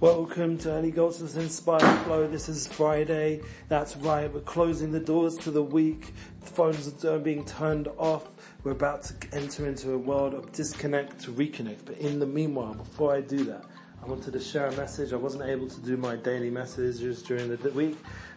Welcome to Eli Goldsmith's Inspired Flow. This is Friday. That's right. We're closing the doors to the week. The phones are being turned off. We're about to enter into a world of disconnect to reconnect. But in the meanwhile, before I do that, I wanted to share a message. I wasn't able to do my daily messages during the week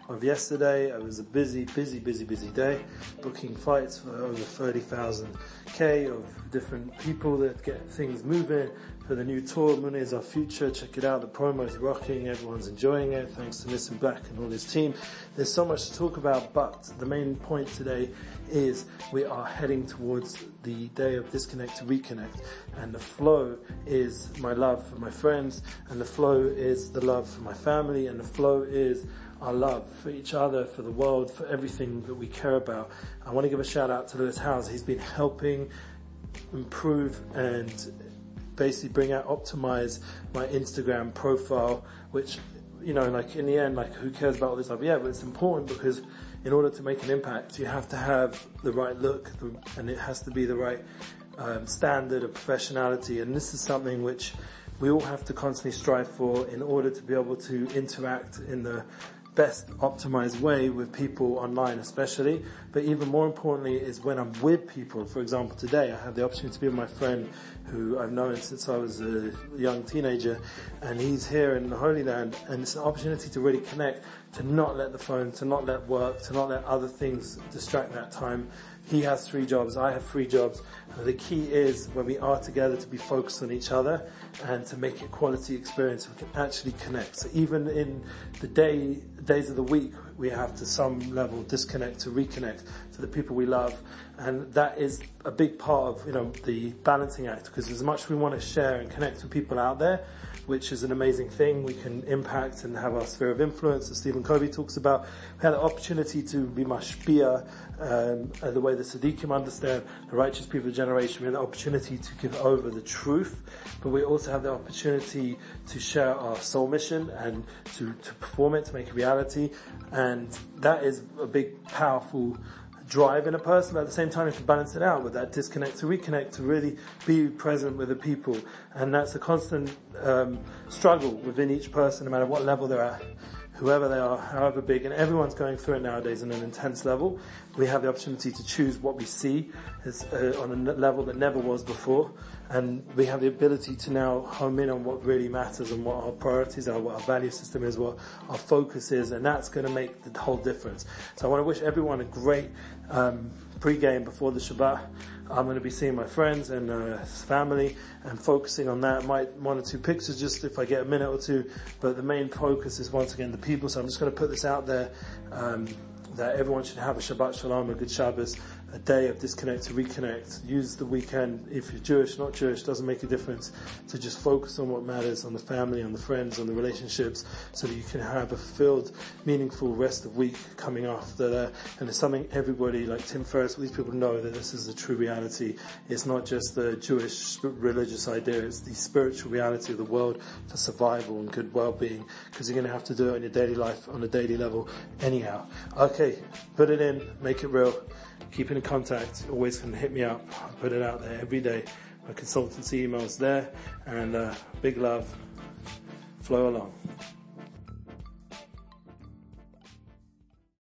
of yesterday. It was a busy, busy, busy, busy day, booking flights for over 30,000 K of different people that get things moving for the new tour. Moon is our future. Check it out. The promo is rocking. Everyone's enjoying it. Thanks to Nissim Black and all his team. There's so much to talk about, but the main point today is we are heading towards the day of disconnect to reconnect. And the flow is my love for my friends and the flow is the love for my family and the flow is our love for each other, for the world, for everything that we care about. I want to give a shout out to Lewis Howes. He's been helping improve and basically bring out, optimize my Instagram profile, which, you know, like in the end, like who cares about all this stuff? Yeah, but it's important because in order to make an impact, you have to have the right look and it has to be the right um, standard of professionality. And this is something which we all have to constantly strive for in order to be able to interact in the best optimized way with people online especially, but even more importantly is when I'm with people. For example, today I had the opportunity to be with my friend who I've known since I was a young teenager and he's here in the Holy Land and it's an opportunity to really connect, to not let the phone, to not let work, to not let other things distract that time. He has three jobs, I have three jobs. The key is when we are together to be focused on each other and to make it quality experience, we can actually connect. So even in the day, days of the week, we have to some level disconnect to reconnect to the people we love. And that is a big part of, you know, the balancing act because as much as we want to share and connect with people out there, which is an amazing thing. We can impact and have our sphere of influence, as Stephen Covey talks about. We had the opportunity to be mashpia, um, the way the Tzaddikim understand the righteous people of generation. We had the opportunity to give over the truth, but we also have the opportunity to share our soul mission and to, to perform it, to make it reality. And that is a big, powerful drive in a person, but at the same time, you have to balance it out with that disconnect to reconnect, to really be present with the people. And that's a constant um, struggle within each person, no matter what level they're at, whoever they are, however big, and everyone's going through it nowadays on an intense level. We have the opportunity to choose what we see as, uh, on a level that never was before and we have the ability to now home in on what really matters and what our priorities are, what our value system is, what our focus is, and that's going to make the whole difference. So I want to wish everyone a great um, pre-game before the Shabbat. I'm going to be seeing my friends and uh, family and focusing on that. Might one or two pictures just if I get a minute or two, but the main focus is once again the people. So I'm just going to put this out there. Um, that everyone should have a Shabbat Shalom, a good Shabbos, a day of disconnect to reconnect. Use the weekend, if you're Jewish, not Jewish, doesn't make a difference, to just focus on what matters, on the family, on the friends, on the relationships, so that you can have a fulfilled, meaningful rest of week coming after that. And it's something everybody, like Tim Ferriss, these people know that this is the true reality. It's not just the Jewish religious idea, it's the spiritual reality of the world for survival and good well-being, because you're going to have to do it in your daily life on a daily level anyhow. Okay, put it in, make it real keep in contact, always can hit me up. I put it out there every day. My consultancy email's there and uh, big love. Flow along.